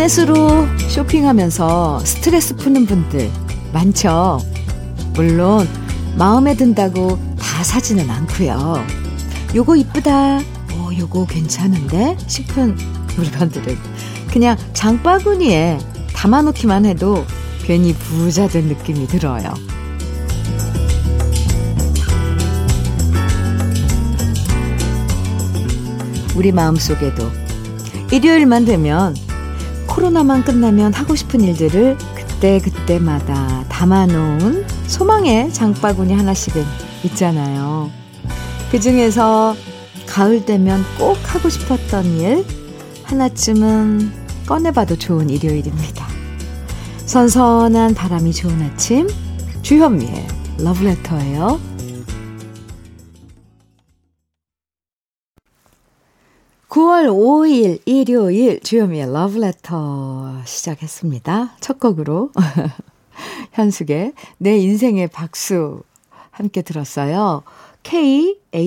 인터넷으로 쇼핑하면서 스트레스 푸는 분들 많죠. 물론 마음에 든다고 다 사지는 않고요. 요거 이쁘다. 어, 요거 괜찮은데 싶은 물건들은 그냥 장바구니에 담아놓기만 해도 괜히 부자 된 느낌이 들어요. 우리 마음속에도 일요일만 되면 코로나만 끝나면 하고 싶은 일들을 그때그때마다 담아놓은 소망의 장바구니 하나씩은 있잖아요. 그 중에서 가을 되면 꼭 하고 싶었던 일 하나쯤은 꺼내봐도 좋은 일요일입니다. 선선한 바람이 좋은 아침 주현미의 러브레터예요. 9월 5일 일요일 주현미의 러브레터 시작했습니다. 첫 곡으로 현숙의 내 인생의 박수 함께 들었어요. KHS님께서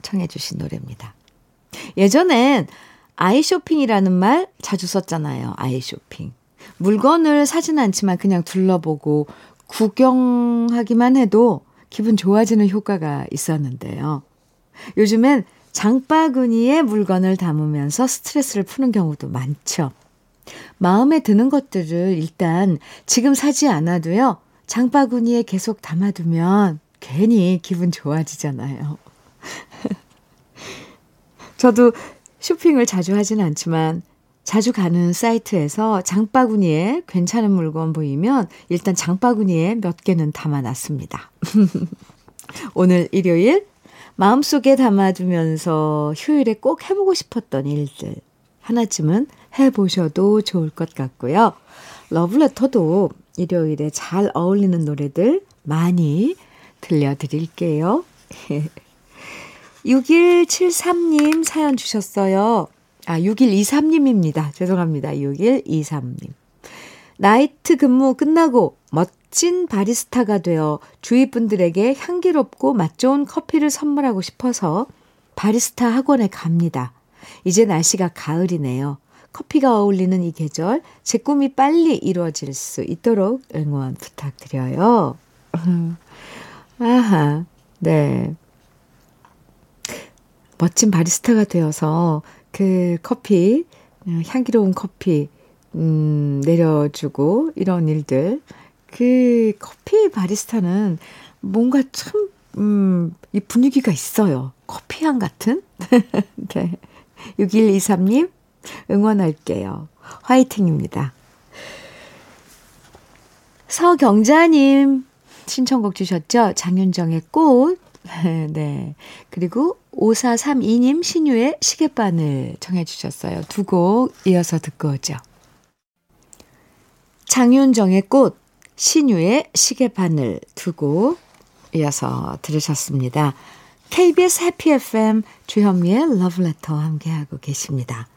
청해 주신 노래입니다. 예전엔 아이쇼핑이라는 말 자주 썼잖아요. 아이쇼핑. 물건을 사진 않지만 그냥 둘러보고 구경하기만 해도 기분 좋아지는 효과가 있었는데요. 요즘엔 장바구니에 물건을 담으면서 스트레스를 푸는 경우도 많죠. 마음에 드는 것들을 일단 지금 사지 않아도요, 장바구니에 계속 담아두면 괜히 기분 좋아지잖아요. 저도 쇼핑을 자주 하진 않지만 자주 가는 사이트에서 장바구니에 괜찮은 물건 보이면 일단 장바구니에 몇 개는 담아놨습니다. 오늘 일요일 마음속에 담아두면서 휴일에 꼭 해보고 싶었던 일들 하나쯤은 해보셔도 좋을 것 같고요. 러브레터도 일요일에 잘 어울리는 노래들 많이 들려드릴게요. 6173님 사연 주셨어요. 아, 6123님입니다. 죄송합니다. 6123님. 나이트 근무 끝나고 멋 진 바리스타가 되어 주위 분들에게 향기롭고 맛 좋은 커피를 선물하고 싶어서 바리스타 학원에 갑니다. 이제 날씨가 가을이네요. 커피가 어울리는 이 계절, 제 꿈이 빨리 이루어질 수 있도록 응원 부탁드려요. 아하, 네. 멋진 바리스타가 되어서 그 커피, 향기로운 커피, 음, 내려주고 이런 일들. 그 커피 바리스타는 뭔가 참, 음, 이 분위기가 있어요. 커피향 같은? 네. 6123님, 응원할게요. 화이팅입니다. 서경자님, 신청곡 주셨죠? 장윤정의 꽃. 네. 그리고 5432님 신유의 시계바늘 청해 주셨어요. 두 곡 이어서 듣고 오죠. 장윤정의 꽃, 신유의 시계바늘 두곡 이어서 들으셨습니다. KBS 해피 FM 주현미의 러브레터 함께하고 계십니다.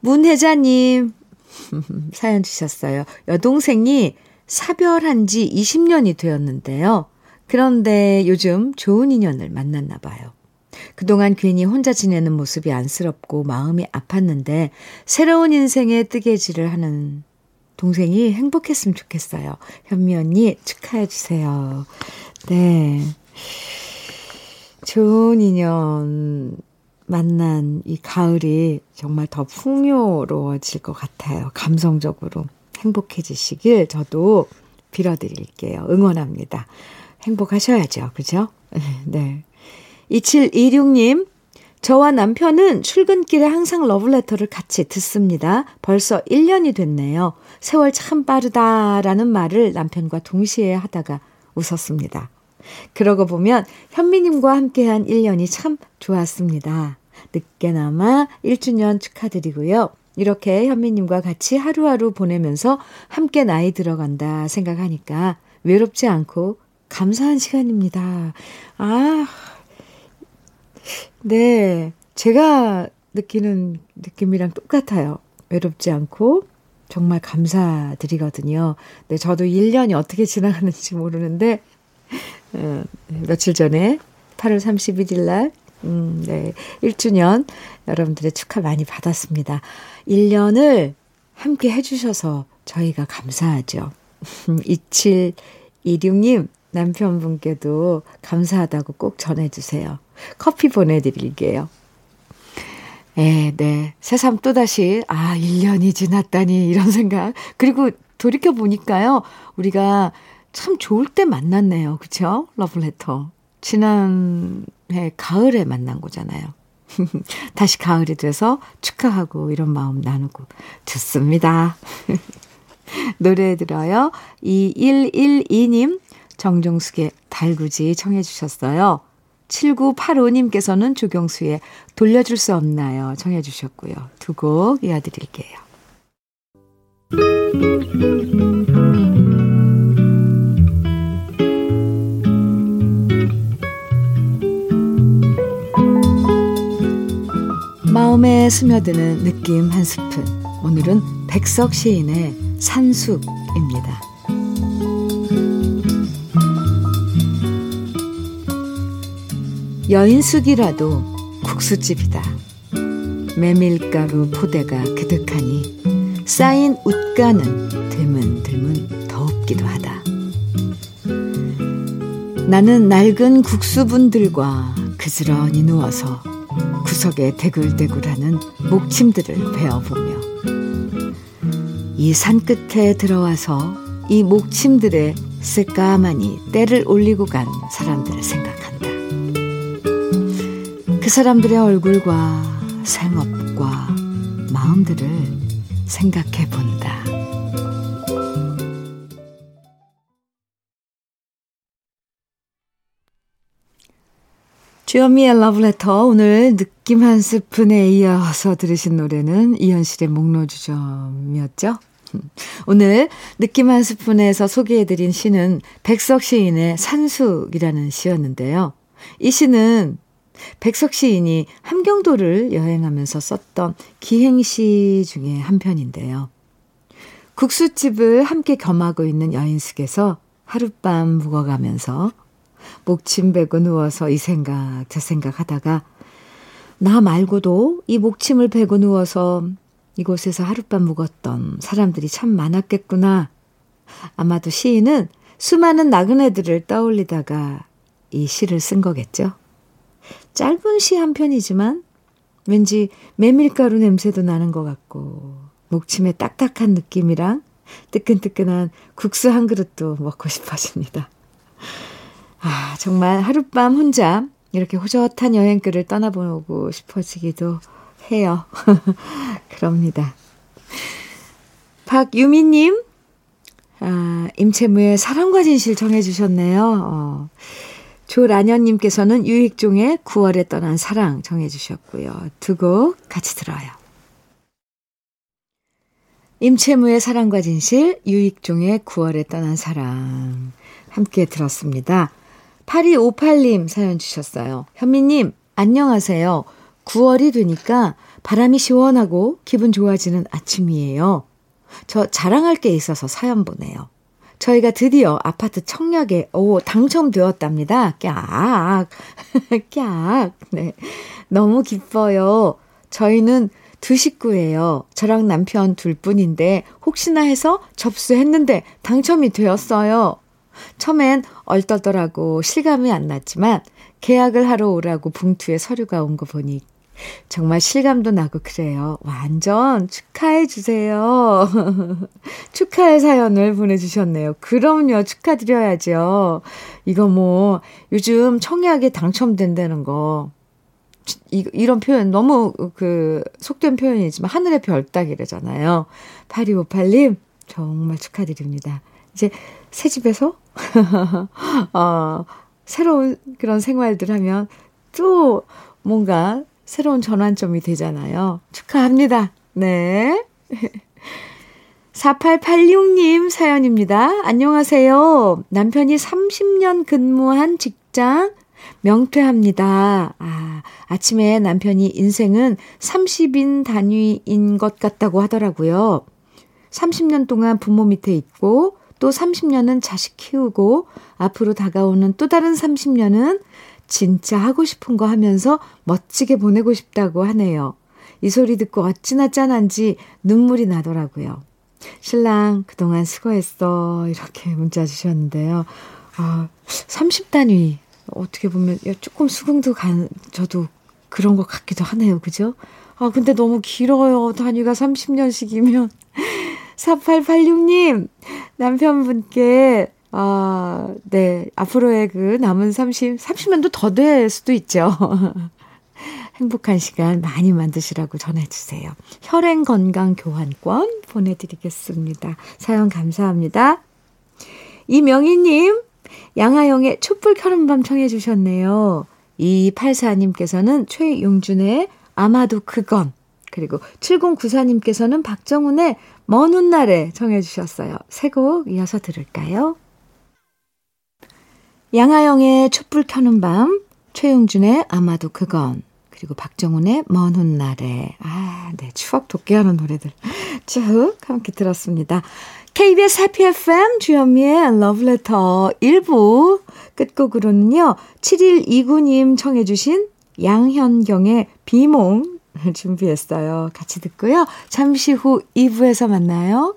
문혜자님 사연 주셨어요. 여동생이 사별한 지 20년이 되었는데요. 그런데 요즘 좋은 인연을 만났나 봐요. 그동안 괜히 혼자 지내는 모습이 안쓰럽고 마음이 아팠는데 새로운 인생의 뜨개질을 하는 동생이 행복했으면 좋겠어요. 현미 언니 축하해 주세요. 네. 좋은 인연 만난 이 가을이 정말 더 풍요로워질 것 같아요. 감성적으로 행복해지시길 저도 빌어드릴게요. 응원합니다. 행복하셔야죠. 그죠? 네. 2726님, 저와 남편은 출근길에 항상 러브레터를 같이 듣습니다. 벌써 1년이 됐네요. 세월 참 빠르다라는 말을 남편과 동시에 하다가 웃었습니다. 그러고 보면 현미님과 함께한 1년이 참 좋았습니다. 늦게나마 1주년 축하드리고요. 이렇게 현미님과 같이 하루하루 보내면서 함께 나이 들어간다 생각하니까 외롭지 않고 감사한 시간입니다. 아, 네. 제가 느끼는 느낌이랑 똑같아요. 외롭지 않고 정말 감사드리거든요. 네, 저도 1년이 어떻게 지나가는지 모르는데, 어, 며칠 전에 8월 31일 날 음, 네. 1주년 여러분들의 축하 많이 받았습니다. 1년을 함께 해주셔서 저희가 감사하죠. 2726님, 남편분께도 감사하다고 꼭 전해주세요. 커피 보내드릴게요. 예, 네. 새삼 또다시, 아, 1년이 지났다니, 이런 생각. 그리고 돌이켜보니까요, 우리가 참 좋을 때 만났네요. 그쵸? 러블레터. 지난해 가을에 만난 거잖아요. 다시 가을이 돼서 축하하고 이런 마음 나누고 좋습니다. 노래 들어요. 2112님 정종숙의 달구지 청해 주셨어요. 7985님께서는 조경수의 돌려줄 수 없나요? 청해 주셨고요. 두 곡 이어드릴게요. 마음에 스며드는 느낌 한 스푼. 오늘은 백석 시인의 산숙입니다. 여인숙이라도 국수집이다. 메밀가루 포대가 그득하니 쌓인 웃가는 드문드문 더웁기도 하다. 나는 낡은 국수분들과 그스러니 누워서 구석에 대굴대굴하는 목침들을 베어보며 이 산끝에 들어와서 이 목침들의 새까마니 때를 올리고 간 사람들을 생각한다. 그 사람들의 얼굴과 생업과 마음들을 생각해 본다. 주현미의 러브레터 오늘 느낌 한 스푼에 이어서 들으신 노래는 이현실의 목로주점이었죠. 오늘 느낌 한 스푼에서 소개해드린 시는 백석 시인의 산숙이라는 시였는데요. 이 시는 백석 시인이 함경도를 여행하면서 썼던 기행시 중에 한 편인데요. 국수집을 함께 겸하고 있는 여인숙에서 하룻밤 묵어가면서 목침 베고 누워서 이 생각 저 생각 하다가 나 말고도 이 목침을 베고 누워서 이곳에서 하룻밤 묵었던 사람들이 참 많았겠구나. 아마도 시인은 수많은 나그네들을 떠올리다가 이 시를 쓴 거겠죠. 짧은 시 한 편이지만 왠지 메밀가루 냄새도 나는 것 같고 목침의 딱딱한 느낌이랑 뜨끈뜨끈한 국수 한 그릇도 먹고 싶어집니다. 아, 정말 하룻밤 혼자 이렇게 호젓한 여행길을 떠나보고 싶어지기도 해요. 그럽니다. 박유미님, 아, 임채무의 사랑과 진실 정해주셨네요. 어. 조라년님께서는 유익종의 9월에 떠난 사랑 정해주셨고요. 두 곡 같이 들어요. 임채무의 사랑과 진실, 유익종의 9월에 떠난 사랑 함께 들었습니다. 8258님 사연 주셨어요. 현미님, 안녕하세요. 9월이 되니까 바람이 시원하고 기분 좋아지는 아침이에요. 저 자랑할 게 있어서 사연 보내요. 저희가 드디어 아파트 청약에 오 당첨되었답니다. 깍. 깍. 네. 너무 기뻐요. 저희는 두 식구예요. 저랑 남편 둘 뿐인데 혹시나 해서 접수했는데 당첨이 되었어요. 처음엔 얼떨떨하고 실감이 안 났지만 계약을 하러 오라고 봉투에 서류가 온 거 보니 정말 실감도 나고 그래요. 완전 축하해 주세요. 축하의 사연을 보내주셨네요. 그럼요. 축하드려야죠. 이거 뭐 요즘 청약에 당첨된다는 거 이, 이런 표현 너무 그 속된 표현이지만 하늘의 별 따기래잖아요. 8258님 정말 축하드립니다. 이제 새 집에서 어, 새로운 그런 생활들 하면 또 뭔가 새로운 전환점이 되잖아요. 축하합니다. 네. 4886님 사연입니다. 안녕하세요. 남편이 30년 근무한 직장 명퇴합니다. 아, 아침에 남편이 인생은 30인 단위인 것 같다고 하더라고요. 30년 동안 부모 밑에 있고 또 30년은 자식 키우고 앞으로 다가오는 또 다른 30년은 진짜 하고 싶은 거 하면서 멋지게 보내고 싶다고 하네요. 이 소리 듣고 어찌나 짠한지 눈물이 나더라고요. 신랑, 그동안 수고했어. 이렇게 문자 주셨는데요. 아, 30단위. 어떻게 보면 조금 수긍도 간, 저도 그런 것 같기도 하네요. 그죠? 아, 근데 너무 길어요. 단위가 30년씩이면. 4886님, 남편분께, 아, 네, 앞으로의 그 남은 30, 30년도 더 될 수도 있죠. 행복한 시간 많이 만드시라고 전해주세요. 혈행 건강 교환권 보내드리겠습니다. 사연 감사합니다. 이명희님, 양아영의 촛불 켜는 밤 청해주셨네요. 2284님께서는 최용준의 아마도 그건, 그리고 7094님께서는 박정훈의 먼 훗날에 청해주셨어요. 세 곡 이어서 들을까요? 양아영의 촛불 켜는 밤, 최용준의 아마도 그건, 그리고 박정훈의 먼 훗날에. 아, 네. 추억 돋게하는 노래들 쭉 함께 들었습니다. KBS 해피 FM 주현미의 러브레터 1부 끝곡으로는요. 7129님 청해 주신 양현경의 비몽 준비했어요. 같이 듣고요. 잠시 후 2부에서 만나요.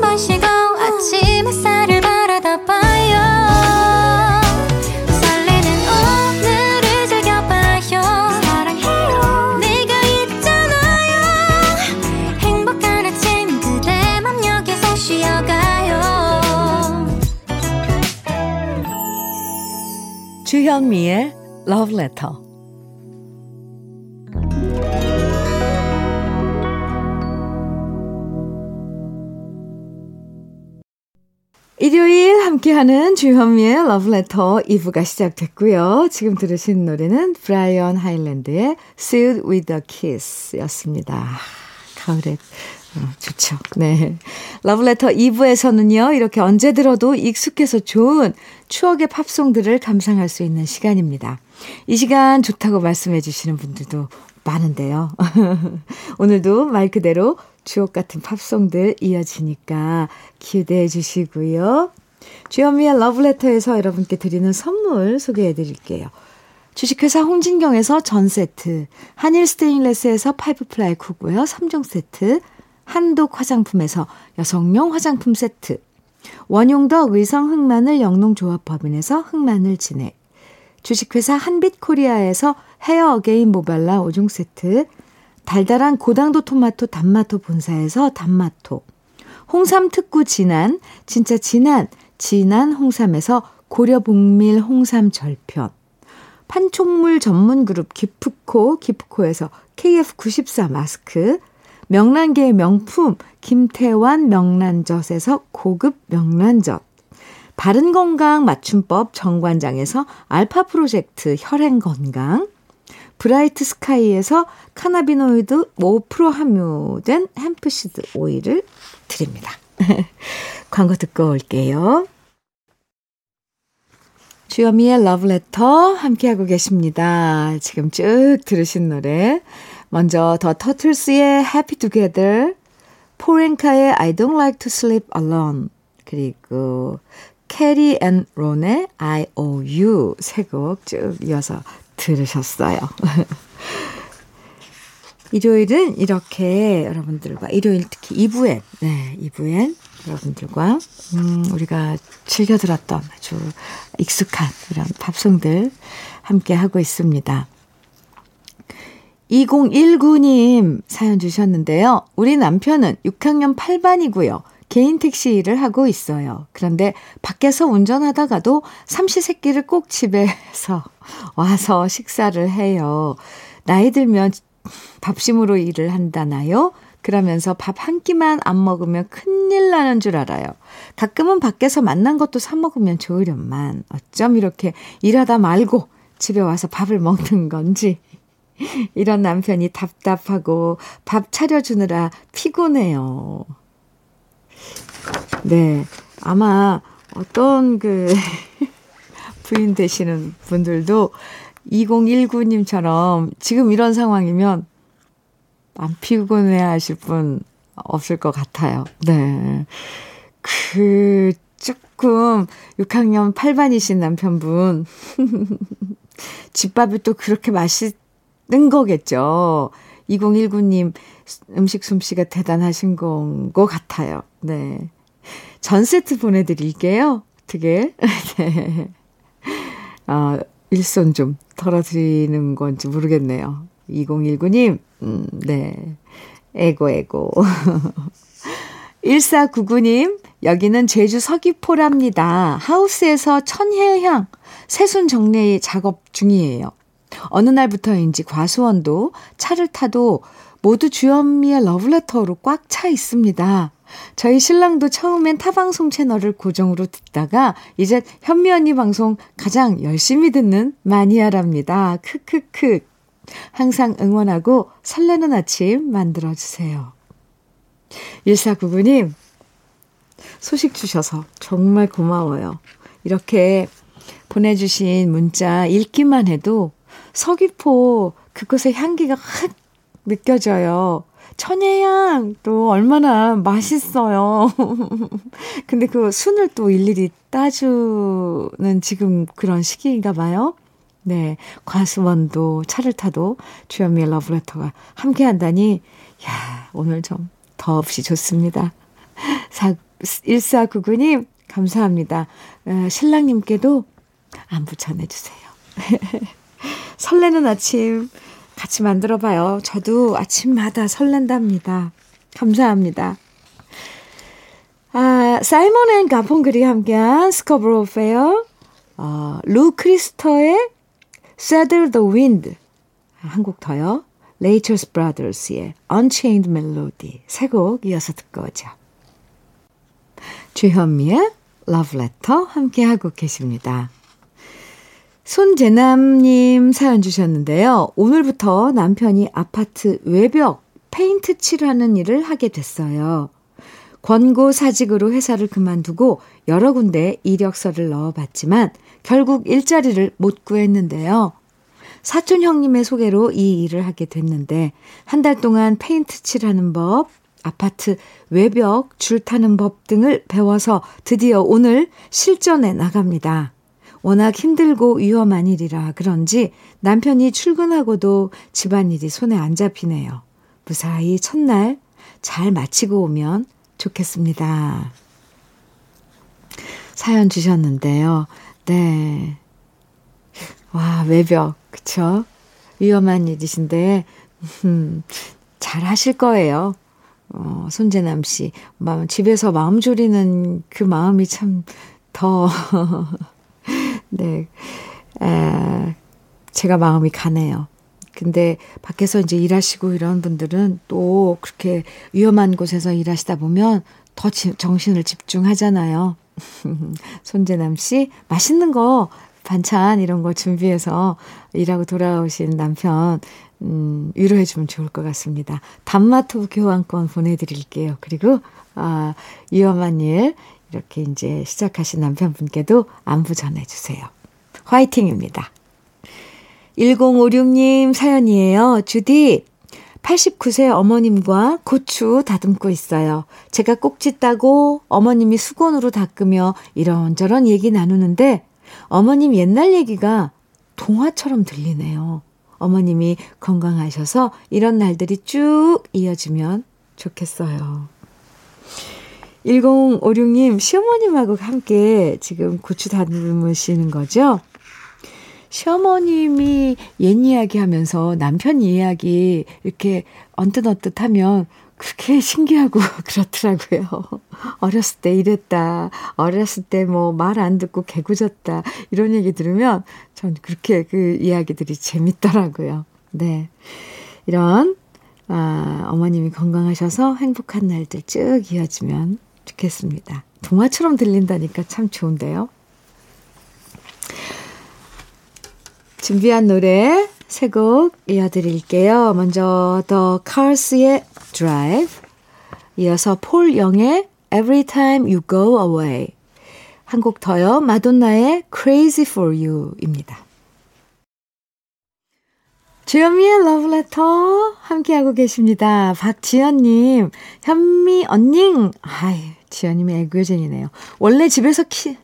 번 쉬고 행복한 아침 그대 맘 여기서 쉬어가요. 주현미의 Love Letter 일요일 함께하는 주현미의 러브레터 2부가 시작됐고요. 지금 들으신 노래는 브라이언 하일랜드의 Sealed with a Kiss 였습니다. 가을에 어, 좋죠. 네. 러브레터 2부에서는요, 이렇게 언제 들어도 익숙해서 좋은 추억의 팝송들을 감상할 수 있는 시간입니다. 이 시간 좋다고 말씀해 주시는 분들도 많은데요. 오늘도 말 그대로 주옥 같은 팝송들 이어지니까 기대해 주시고요. 주현미의 러브레터에서 여러분께 드리는 선물 소개해 드릴게요. 주식회사 홍진경에서 전 세트, 한일 스테인레스에서 five ply cookware 3종 세트, 한독 화장품에서 여성용 화장품 세트, 원용덕 의성 흑마늘 영농조합법인에서 흑마늘 진액, 주식회사 한빛코리아에서 헤어 어게인 모발라 5종 세트, 달달한 고당도 토마토 단마토 본사에서 단마토. 홍삼 특구 진한, 진짜 진한, 진한 홍삼에서 고려 봉밀 홍삼 절편. 판촉물 전문 그룹 기프코, 기프코에서 KF94 마스크. 명란계의 명품 김태환 명란젓에서 고급 명란젓. 바른 건강 맞춤법 정관장에서 알파 프로젝트 혈행 건강. 브라이트 스카이에서 cannabinoid 5% 함유된 hemp seed 오일을 드립니다. 광고 듣고 올게요. 주현미의 러브레터 함께하고 계십니다. 지금 쭉 들으신 노래. 먼저 더 터틀스의 Happy Together, 폴 앵카의 I Don't Like to Sleep Alone, 그리고 캐리 앤 론의 I O U 세 곡 쭉 이어서 들으셨어요. 일요일은 이렇게 여러분들과 일요일 특히 2부엔 네, 2부엔 여러분들과 음, 우리가 즐겨 들었던 아주 익숙한 이런 팝송들 함께 하고 있습니다. 2019님 사연 주셨는데요. 우리 남편은 6학년 8반이고요. 개인 택시 일을 하고 있어요. 그런데 밖에서 운전하다가도 삼시세끼를 꼭 집에서 와서 식사를 해요. 나이 들면 밥심으로 일을 한다나요? 그러면서 밥 한 끼만 안 먹으면 큰일 나는 줄 알아요. 가끔은 밖에서 만난 것도 사 먹으면 좋으련만 어쩜 이렇게 일하다 말고 집에 와서 밥을 먹는 건지. 이런 남편이 답답하고 밥 차려주느라 피곤해요. 네. 아마 어떤 그 부인 되시는 분들도 2019님처럼 지금 이런 상황이면 안 피곤해 하실 분 없을 것 같아요. 네. 그, 조금 6학년 8반이신 남편분. 집밥이 또 그렇게 맛있는 거겠죠. 2019님 음식 솜씨가 대단하신 건것 같아요. 네. 전 세트 보내드릴게요. 어떻게? 네. 아, 일손 좀 털어드리는 건지 모르겠네요. 2019님, 음, 네. 에고, 에고. 1499님, 여기는 제주 서귀포랍니다. 하우스에서 천혜향 새순 정리 작업 중이에요. 어느 날부터인지 과수원도 차를 타도 모두 주현미의 러브레터로 꽉 차 있습니다. 저희 신랑도 처음엔 타방송 채널을 고정으로 듣다가 이제 현미 언니 방송 가장 열심히 듣는 마니아랍니다. 크크크. 항상 응원하고 설레는 아침 만들어주세요. 1499님, 소식 주셔서 정말 고마워요. 이렇게 보내주신 문자 읽기만 해도 서귀포 그곳의 향기가 확 느껴져요. 천혜향 또 얼마나 맛있어요. 근데 그 순을 또 일일이 따주는 지금 그런 시기인가 봐요. 네. 과수원도 차를 타도 주현미의 러브레터가 함께 한다니, 야 오늘 좀 더없이 좋습니다. 1499님, 감사합니다. 어, 신랑님께도 안부 전해주세요. 설레는 아침 같이 만들어 봐요. 저도 아침마다 설렌답니다. 감사합니다. 아, 사이먼 앤 가펑글이 함께한 Scarborough Fair, 어, 루 크리스티의 Saddle the Wind 한 곡 더요. 라이처스 브라더스의 Unchained Melody 세 곡 이어서 듣고 오죠. 주현미의 Love Letter 함께하고 계십니다. 손재남님 사연 주셨는데요. 오늘부터 남편이 아파트 외벽 페인트 칠하는 일을 하게 됐어요. 권고 사직으로 회사를 그만두고 여러 군데 이력서를 넣어봤지만 결국 일자리를 못 구했는데요. 사촌 형님의 소개로 이 일을 하게 됐는데 한 달 동안 페인트 칠하는 법, 아파트 외벽 줄 타는 법 등을 배워서 드디어 오늘 실전에 나갑니다. 워낙 힘들고 위험한 일이라 그런지 남편이 출근하고도 집안일이 손에 안 잡히네요. 무사히 첫날 잘 마치고 오면 좋겠습니다. 사연 주셨는데요. 네. 와, 외벽. 그쵸? 위험한 일이신데, 음, 잘 하실 거예요. 어, 손재남 씨. 마음, 집에서 마음 졸이는 그 마음이 참 더, 네. 에, 제가 마음이 가네요. 근데 밖에서 이제 일하시고 이런 분들은 또 그렇게 위험한 곳에서 일하시다 보면 더 지, 정신을 집중하잖아요. 손재남 씨, 맛있는 거 반찬 이런 거 준비해서 일하고 돌아오신 남편, 음, 위로해 주면 좋을 것 같습니다. 단마토 교환권 보내드릴게요. 그리고, 아, 위험한 일, 이렇게 이제 시작하신 남편분께도 안부 전해주세요. 화이팅입니다. 1056님 사연이에요. 주디, 89세 어머님과 고추 다듬고 있어요. 제가 꼭지 따고 어머님이 수건으로 닦으며 이런저런 얘기 나누는데 어머님 옛날 얘기가 동화처럼 들리네요. 어머님이 건강하셔서 이런 날들이 쭉 이어지면 좋겠어요. 1056님, 시어머님하고 함께 지금 고추 다듬으시는 거죠? 시어머님이 옛 이야기 하면서 남편 이야기 이렇게 언뜻언뜻 하면 그렇게 신기하고 그렇더라고요. 어렸을 때 이랬다. 어렸을 때 뭐 말 안 듣고 개구졌다. 이런 얘기 들으면 전 그렇게 그 이야기들이 재밌더라고요. 네. 이런, 아, 어머님이 건강하셔서 행복한 날들 쭉 이어지면 좋겠습니다. 동화처럼 들린다니까 참 좋은데요. 준비한 노래 세곡 이어드릴게요. 먼저 The Cars의 Drive, 이어서 폴 영의 Every Time You Go Away, 한 곡 더요. 마돈나의 Crazy For You입니다. 주현미의 러브레터 함께하고 계십니다. 박지연님, 현미 언닝. 아이, 지연님이 애교쟁이네요. 원래 집에서 키,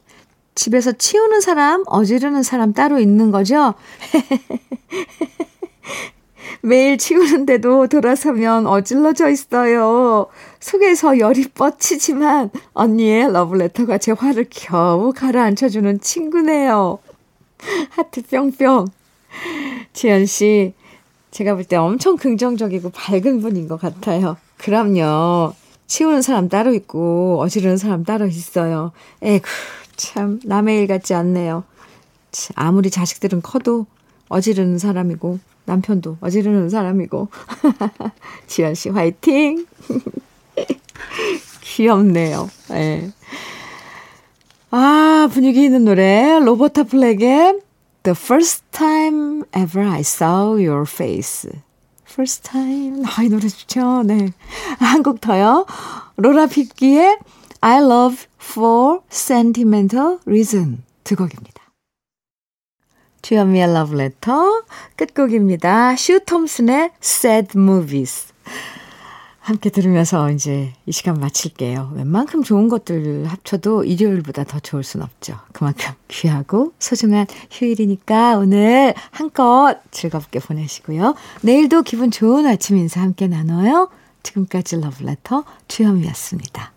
집에서 치우는 사람, 어지르는 사람 따로 있는 거죠? 매일 치우는데도 돌아서면 어질러져 있어요. 속에서 열이 뻗치지만 언니의 러브레터가 제 화를 겨우 가라앉혀주는 친구네요. 하트 뿅뿅. 지연 씨, 제가 볼 때 엄청 긍정적이고 밝은 분인 것 같아요. 그럼요. 치우는 사람 따로 있고 어지르는 사람 따로 있어요. 에구, 참 남의 일 같지 않네요. 아무리 자식들은 커도 어지르는 사람이고 남편도 어지르는 사람이고. 지연 씨 화이팅! 귀엽네요. 네. 아, 분위기 있는 노래. 로버타 플렉의 The First Time Ever I Saw Your Face. First Time. 아, 이 노래 좋죠. 네. 한 곡 더요. 로라 핏기의 I Love for Sentimental Reason. 두 곡입니다. 주현미의 러브레터 끝곡입니다. 슈 톰슨의 Sad Movies. 함께 들으면서 이제 이 시간 마칠게요. 웬만큼 좋은 것들 합쳐도 일요일보다 더 좋을 순 없죠. 그만큼 귀하고 소중한 휴일이니까 오늘 한껏 즐겁게 보내시고요. 내일도 기분 좋은 아침 인사 함께 나눠요. 지금까지 러브레터 주현미였습니다.